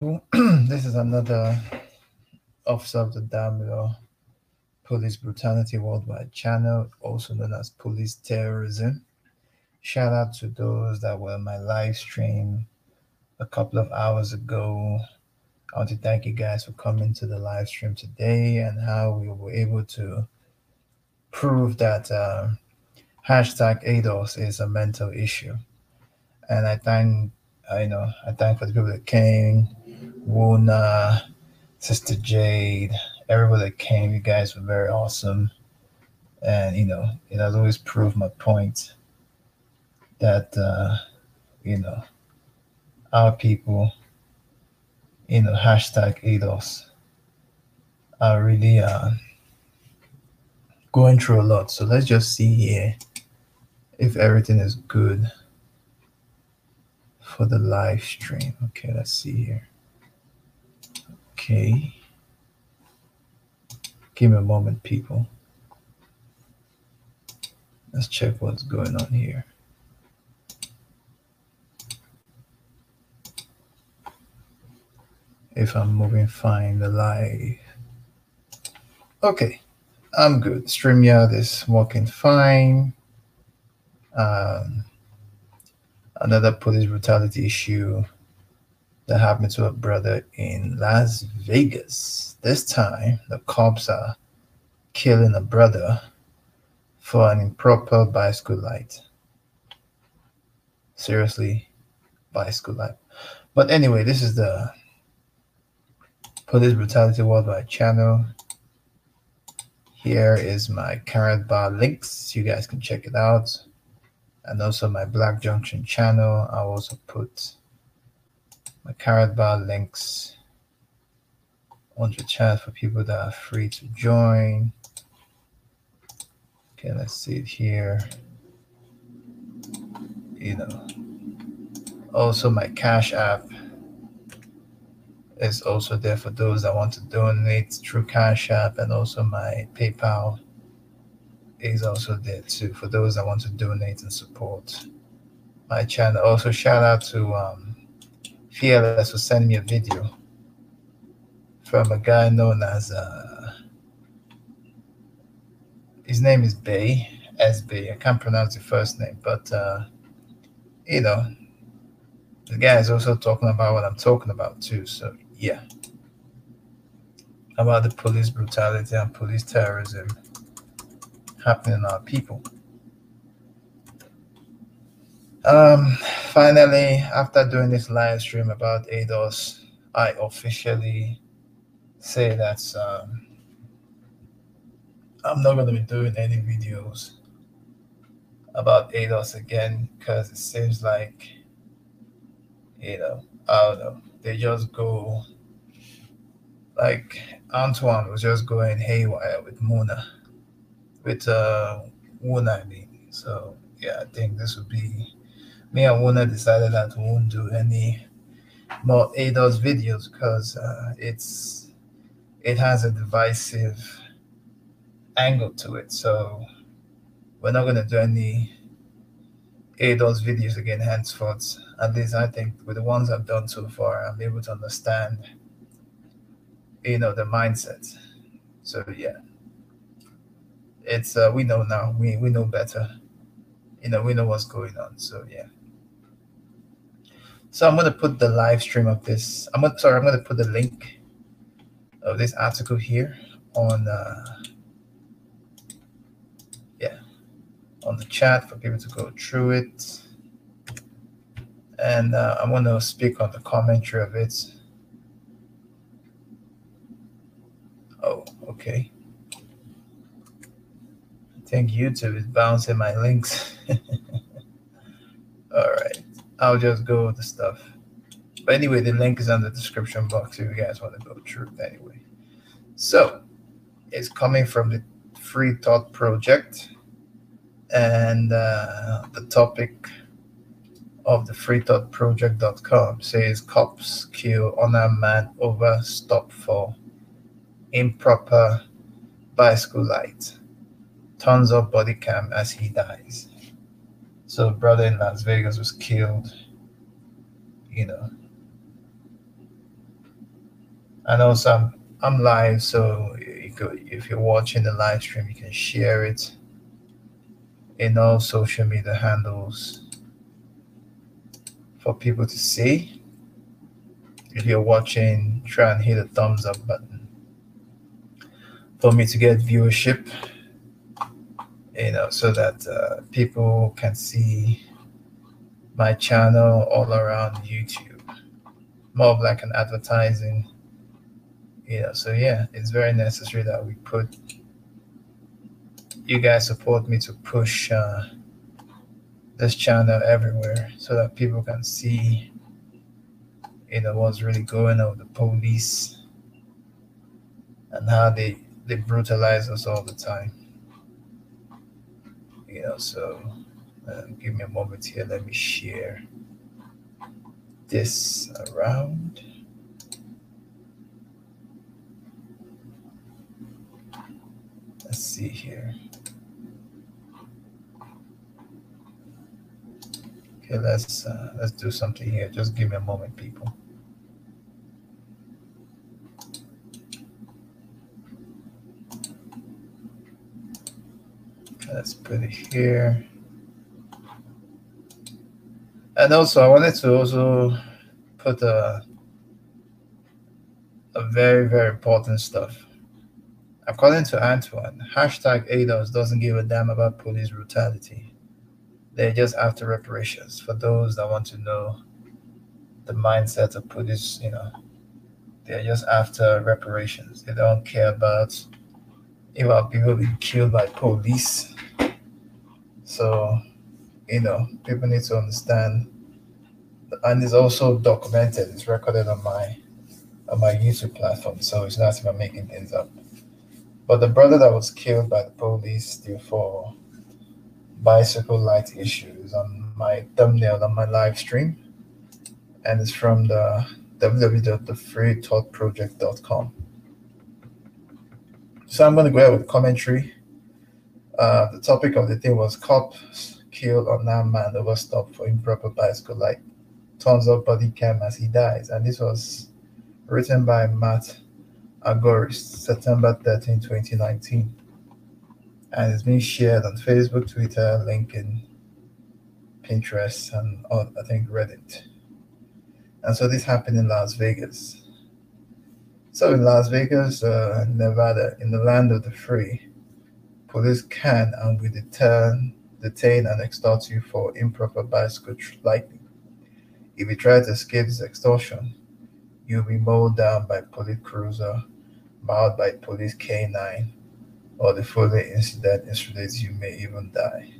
this is another Officer of the Damn Law Police Brutality Worldwide channel, also known as Police Terrorism. Shout out to those that were my live stream a couple of hours ago. I want to thank you guys for coming to the live stream today and how we were able to prove that uh, hashtag ADOS is a mental issue. And I thank, I know, I thank for the people that came, Wuna, Sister Jade, everybody that came. You guys were very awesome. And, you know, it has always proved my point that, uh, you know, our people, you know, hashtag ADOS are really uh, going through a lot. So let's just see here if everything is good for the live stream. Okay, let's see here. Okay. Give me a moment, people. Let's check what's going on here. If I'm moving fine, the live. Okay, I'm good. StreamYard is working fine. Um, another police brutality issue that happened to a brother in Las Vegas. This time, the cops are killing a brother for an improper bicycle light. Seriously, bicycle light. But anyway, this is the Police Brutality Worldwide channel. Here is my carrot bar links. You guys can check it out. And also my Black Junction channel. I'll also put my carrot bar links on the chat for people that are free to join. Okay, let's see it here. You know, also my Cash App is also there for those that want to donate through Cash App, and also my PayPal is also there too for those that want to donate and support my channel. Also, shout out to um, Fearless was sending me a video from a guy known as uh, his name is Bay. I can't pronounce the first name, but uh, you know, the guy is also talking about what I'm talking about too. So yeah, about the police brutality and police terrorism happening in our people. Um, finally, after doing this live stream about ADOS, I officially say that um, I'm not going to be doing any videos about ADOS again because it seems like, you know, I don't know, they just go like Antoine was just going haywire with Mona, with uh, I mean. So, yeah, I think this would be Wuna decided that we won't do any more ADOS videos because uh, it's it has a divisive angle to it. So we're not gonna do any ADOS videos again henceforth. At least I think with the ones I've done so far, I'm able to understand you know the mindset. So yeah. It's uh, we know now. We we know better. You know, we know what's going on. So yeah. So I'm gonna put the live stream of this. I'm gonna sorry, I'm gonna put the link of this article here on uh, yeah on the chat for people to go through it. And uh, I'm gonna speak on the commentary of it. Oh, okay. I think YouTube is bouncing my links. All right. I'll just go with the stuff. But anyway, the link is on the description box if you guys want to go through it anyway. So it's coming from the Free Thought Project. And uh, the topic of the freethoughtproject.com says cops kill unarmed man over stop for improper bicycle light. Turns up body cam as he dies. So brother in Las Vegas was killed, you know. I know some I'm live, so you could, if you're watching the live stream, you can share it in all social media handles for people to see. If you're watching, try and hit the thumbs up button for me to get viewership you know, so that uh, people can see my channel all around YouTube. More of like an advertising, you know. So yeah, it's very necessary that we put you guys support me to push uh, this channel everywhere so that people can see you know what's really going on with the police and how they they brutalize us all the time you know so uh, give me a moment here. Let me share this around. Let's see here. Okay let's uh, let's do something here. Just give me a moment people Let's put it here. And also, I wanted to also put a, a very, very important stuff. According to Antoine, hashtag ADOS doesn't give a damn about police brutality. They're just after reparations. For those that want to know the mindset of police, you know, they're just after reparations. They don't care about if people being killed by police so, you know, people need to understand, and it's also documented. It's recorded on my on my YouTube platform, so it's not even making things up. But the brother that was killed by the police due for bicycle light issues on my thumbnail on my live stream, and it's from the www.thefreethoughtproject.com. So I'm going to go ahead with commentary uh, the topic of the day was cops killed unarmed man over stop for improper bicycle light. Turns up body cam as he dies. And this was written by Matt Agorist, September 13, 2019. And it's been shared on Facebook, Twitter, LinkedIn, Pinterest, and on, I think Reddit. And so this happened in Las Vegas. So in Las Vegas, uh, Nevada, in the land of the free, Police can and will detain, detain and extort you for improper bicycle lighting. If you try to escape this extortion, you'll be mowed down by police cruiser, mauled by police K9, or the further incident incidents you may even die.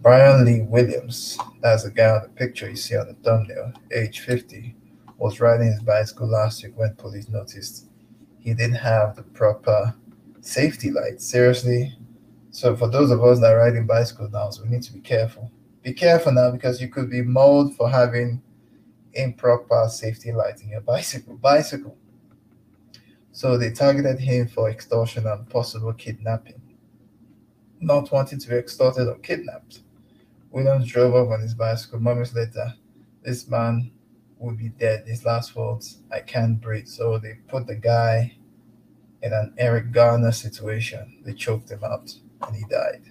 Brian Lee Williams, that's the guy on the picture you see on the thumbnail, age 50, was riding his bicycle last week when police noticed he didn't have the proper safety lights. Seriously. So for those of us that are riding bicycles now, so we need to be careful. Be careful now because you could be mauled for having improper safety lights in your bicycle. Bicycle. So they targeted him for extortion and possible kidnapping. Not wanting to be extorted or kidnapped, Williams drove off on his bicycle. Moments later, this man would be dead. His last words, I can't breathe. So they put the guy in an Eric Garner situation. They choked him out and he died.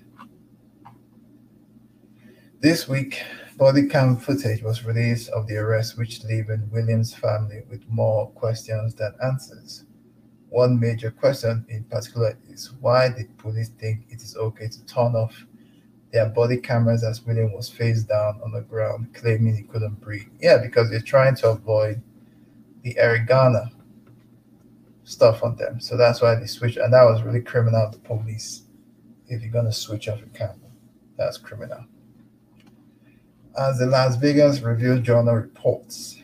This week, body cam footage was released of the arrest, which leaving Williams' family with more questions than answers. One major question in particular is why did police think it is okay to turn off their body cameras as William was face down on the ground, claiming he couldn't breathe? Yeah, because they're trying to avoid the Garner stuff on them. So that's why they switched, and that was really criminal of the police. If you're gonna switch off your camera, that's criminal. As the Las Vegas Review Journal reports,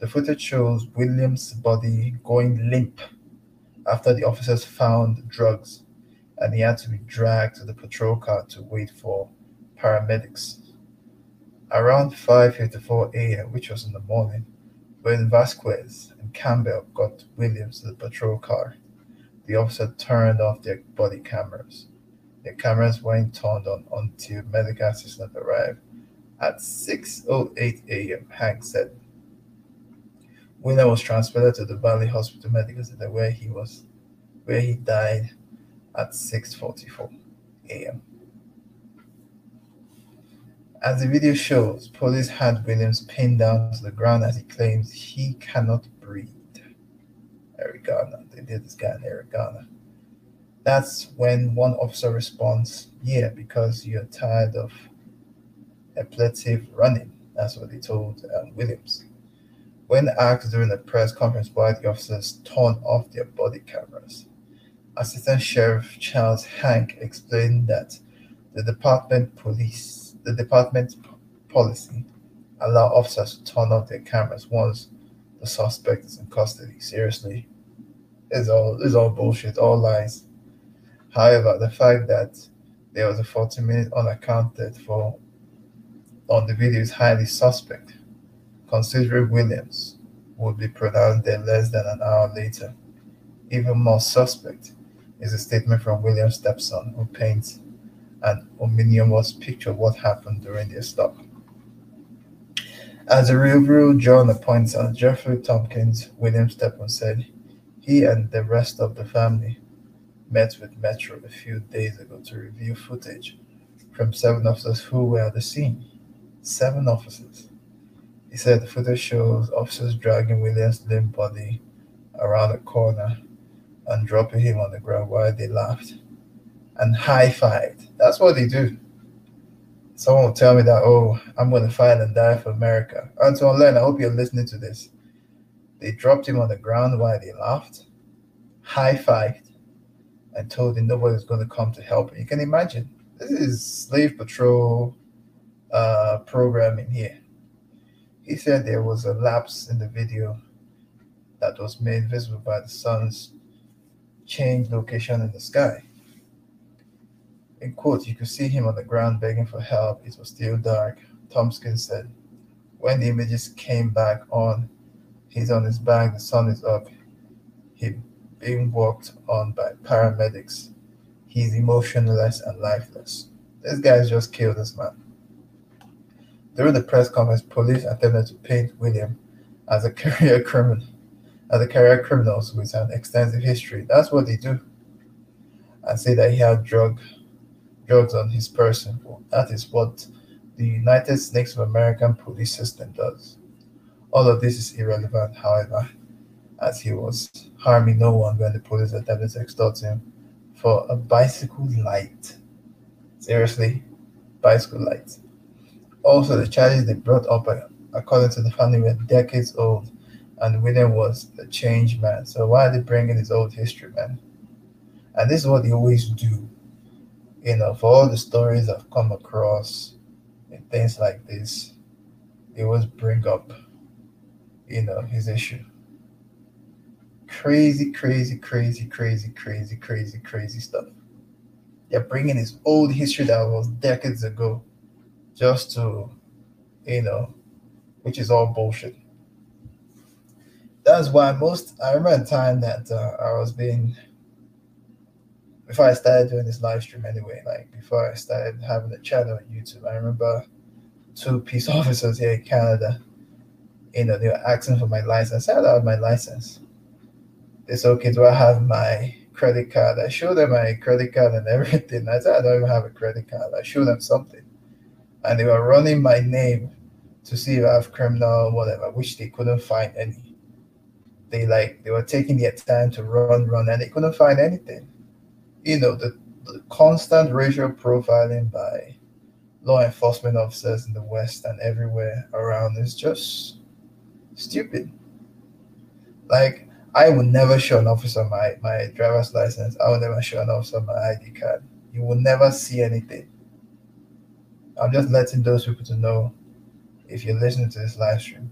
the footage shows Williams' body going limp after the officers found drugs and he had to be dragged to the patrol car to wait for paramedics. Around 5:54 a.m., which was in the morning, when Vasquez and Campbell got Williams to the patrol car, the officer turned off their body cameras. The cameras weren't turned on until medical assistant arrived at 6.08 a.m., Hank said. William was transferred to the Valley Hospital Medical Center where he was where he died at 6.44 a.m. As the video shows, police had Williams pinned down to the ground as he claims he cannot breathe. Eric Garner. They did this guy in Eric Garner. That's when one officer responds, Yeah, because you're tired of ablative running. That's what they told um, Williams. When asked during the press conference why the officers turned off their body cameras, Assistant Sheriff Charles Hank explained that the department police, the department policy, allow officers to turn off their cameras once the suspect is in custody. Seriously, it's all it's all bullshit, all lies. However, the fact that there was a 40 minute unaccounted for on the video is highly suspect, considering Williams would be pronounced dead less than an hour later. Even more suspect is a statement from Williams' stepson, who paints an ominous picture of what happened during their stop. As the Review Journal points out, Jeffrey Tompkins, Williams' stepson, said he and the rest of the family met with Metro a few days ago to review footage from seven officers who were at the scene. Seven officers. He said the footage shows officers dragging Williams' limp body around a corner and dropping him on the ground while they laughed and high fived. That's what they do. Someone will tell me that, oh, I'm going to fight and die for America. Anton Len, I hope you're listening to this. They dropped him on the ground while they laughed, high fived, and told him nobody's going to come to help him. You can imagine. This is slave patrol uh, programming here. He said there was a lapse in the video that was made visible by the sun's change location in the sky. In quote, you could see him on the ground begging for help. It was still dark. Tompkins said, when the images came back on, he's on his back, the sun is up. He's being walked on by paramedics. He's emotionless and lifeless. This guy's just killed this man. During the press conference, police attempted to paint William as a career criminal, a career criminal with an extensive history. That's what they do. And say that he had drug drugs on his person. That is what the United States of American police system does. All of this is irrelevant, however, as he was harming no one when the police attempted to extort him for a bicycle light. Seriously, bicycle light. Also, the charges they brought up, according to the family, were decades old, and William was a changed man. So why are they bringing his old history, man? And this is what they always do you know, for all the stories I've come across and things like this, it was bring up, you know, his issue. Crazy, crazy, crazy, crazy, crazy, crazy, crazy stuff. They're bringing his old history that was decades ago just to, you know, which is all bullshit. That's why most, I remember a time that uh, I was being before I started doing this live stream anyway, like before I started having a channel on YouTube, I remember two peace officers here in Canada, you know, they were asking for my license. I said I have my license. They said, okay, do I have my credit card? I showed them my credit card and everything. I said I don't even have a credit card. I showed them something. and they were running my name to see if I have criminal whatever, which they couldn't find any. They like they were taking their time to run, run, and they couldn't find anything. You know, the, the constant racial profiling by law enforcement officers in the West and everywhere around is just stupid. Like I would never show an officer my, my driver's license. I would never show an officer my ID card. You will never see anything. I'm just letting those people to know if you're listening to this live stream,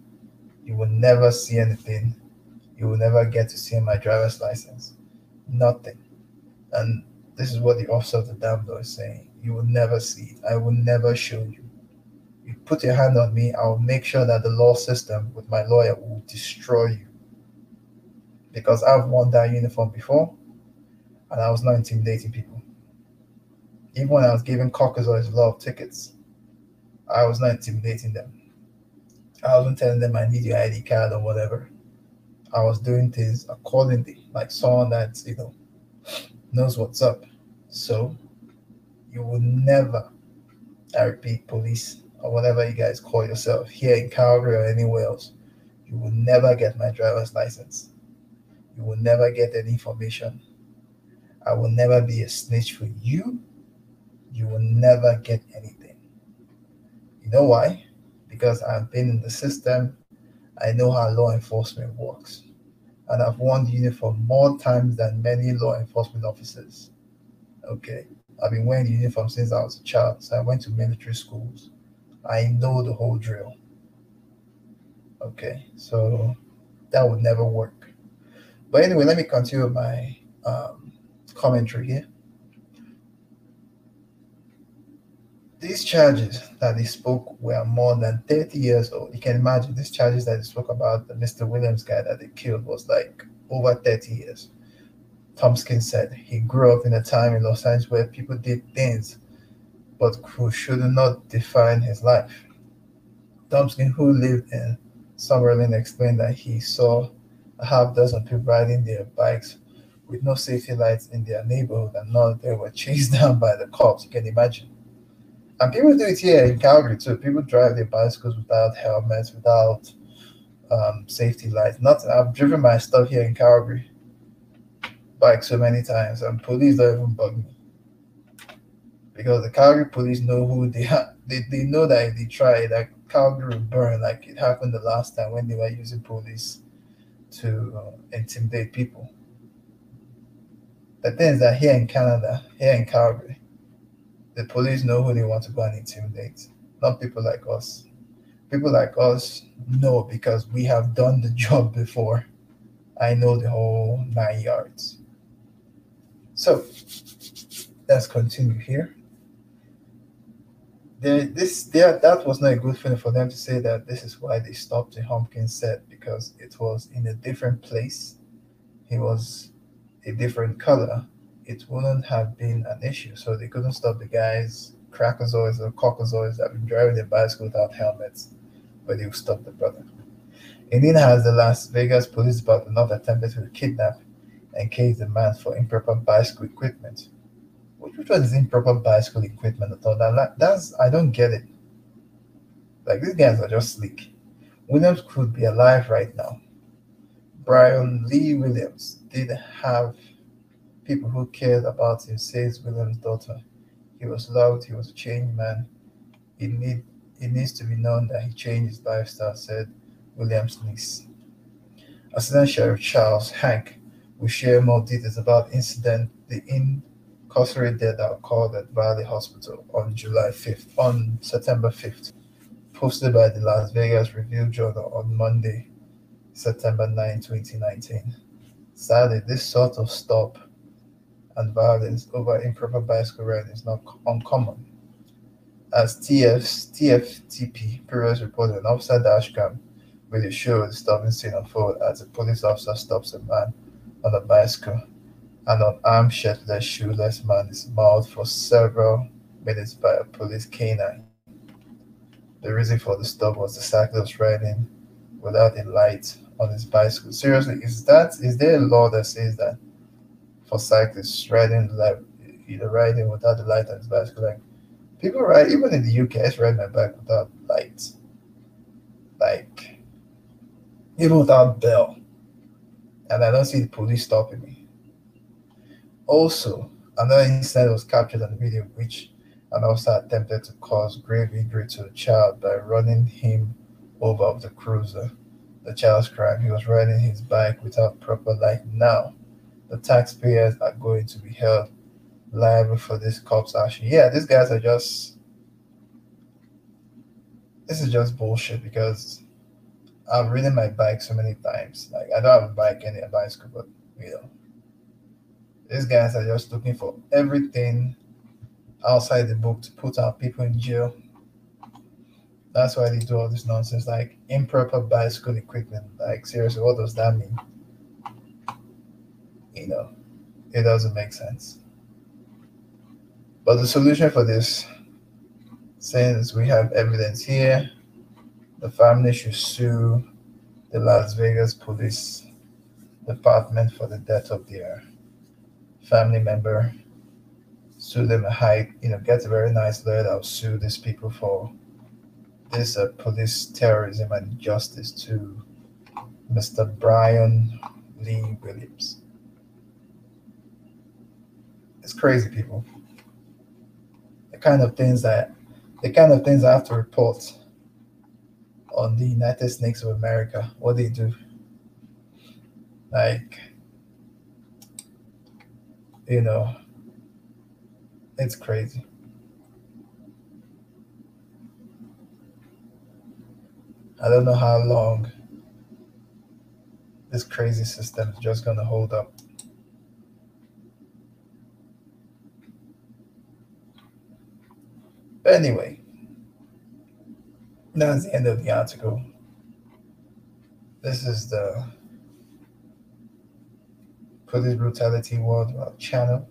you will never see anything. You will never get to see my driver's license. Nothing. And this is what the officer of the damn law is saying. You will never see it. I will never show you. You put your hand on me, I will make sure that the law system with my lawyer will destroy you. Because I've worn that uniform before and I was not intimidating people. Even when I was giving Caucasoids a lot of tickets, I was not intimidating them. I wasn't telling them I need your ID card or whatever. I was doing things accordingly, like someone that you know knows what's up. So you will never, I repeat, police or whatever you guys call yourself here in Calgary or anywhere else, you will never get my driver's license. You will never get any information. I will never be a snitch for you. You will never get anything. You know why? because I've been in the system. I know how law enforcement works. And I've worn the uniform more times than many law enforcement officers. Okay. I've been wearing the uniform since I was a child. So I went to military schools. I know the whole drill. Okay. So that would never work. But anyway, let me continue my um, commentary here. These charges that he spoke were more than 30 years old. You can imagine these charges that he spoke about, the Mr. Williams guy that they killed was like over 30 years. Tompkins said he grew up in a time in Los Angeles where people did things but who should not define his life. Tompkins, who lived in Summerlin, explained that he saw a half dozen people riding their bikes with no safety lights in their neighborhood and none they were chased down by the cops. You can imagine and people do it here in Calgary too. People drive their bicycles without helmets, without um, safety lights. Not I've driven my stuff here in Calgary bike so many times, and police don't even bug me because the Calgary police know who they are. They, they know that if they try, that Calgary will burn, like it happened the last time when they were using police to uh, intimidate people. The thing is that here in Canada, here in Calgary, the police know who they want to go and intimidate, not people like us. People like us know because we have done the job before. I know the whole nine yards. So let's continue here. There, this that was not a good thing for them to say that this is why they stopped the Tompkins set because it was in a different place. He was a different color it wouldn't have been an issue. So they couldn't stop the guys, crackozoids or caucasoids that been driving their bicycle without helmets, but they would stop the brother. Indiana has the Las Vegas police department not attempted to kidnap and case the man for improper bicycle equipment. Which, which was improper bicycle equipment at all? That, that's I don't get it. Like these guys are just sleek. Williams could be alive right now. Brian Lee Williams did have people who cared about him, says William's daughter. He was loved, he was a changed man. It, need, it needs to be known that he changed his lifestyle, said William's niece. Assistant Sheriff Charles Hank will share more details about incident the incarcerated that called at Valley Hospital on July 5th, on September 5th, posted by the Las Vegas Review Journal on Monday, September 9, 2019. Sadly, this sort of stop and violence over improper bicycle riding is not uncommon. As TF's, TFTP previous reported, an officer dashcam video showed the stopping scene unfold as a police officer stops a man on a bicycle. An unarmed, shirtless, shoeless man is mauled for several minutes by a police canine. The reason for the stop was the cyclist riding without a light on his bicycle. Seriously, is that is there a law that says that for cyclists riding like either riding without the light on his bicycle, like People ride even in the UK. I ride my bike without lights, like even without bell, and I don't see the police stopping me. Also, another incident was captured on the video, which an officer attempted to cause grave injury to a child by running him over of the cruiser. The child's crime. He was riding his bike without proper light. Now, the taxpayers are going to be held liable for this cops action. Yeah, these guys are just this is just bullshit because I've ridden my bike so many times. Like I don't have a bike any a bicycle, but you know. These guys are just looking for everything outside the book to put our people in jail. That's why they do all this nonsense, like improper bicycle equipment. Like seriously, what does that mean? You know, it doesn't make sense. But the solution for this, since we have evidence here, the family should sue the Las Vegas Police Department for the death of their family member. Sue them a high, you know, get a very nice lawyer that will sue these people for this uh, police terrorism and justice to Mr. Brian Lee Williams. It's crazy, people The kind of things that the kind of things I have to report on the United Snakes of America, what they do. Like, you know, it's crazy. I don't know how long this crazy system is just going to hold up. Anyway, that's the end of the article. This is the Police Brutality World channel.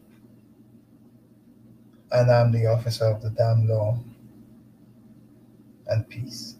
And I'm the officer of the damn law and peace.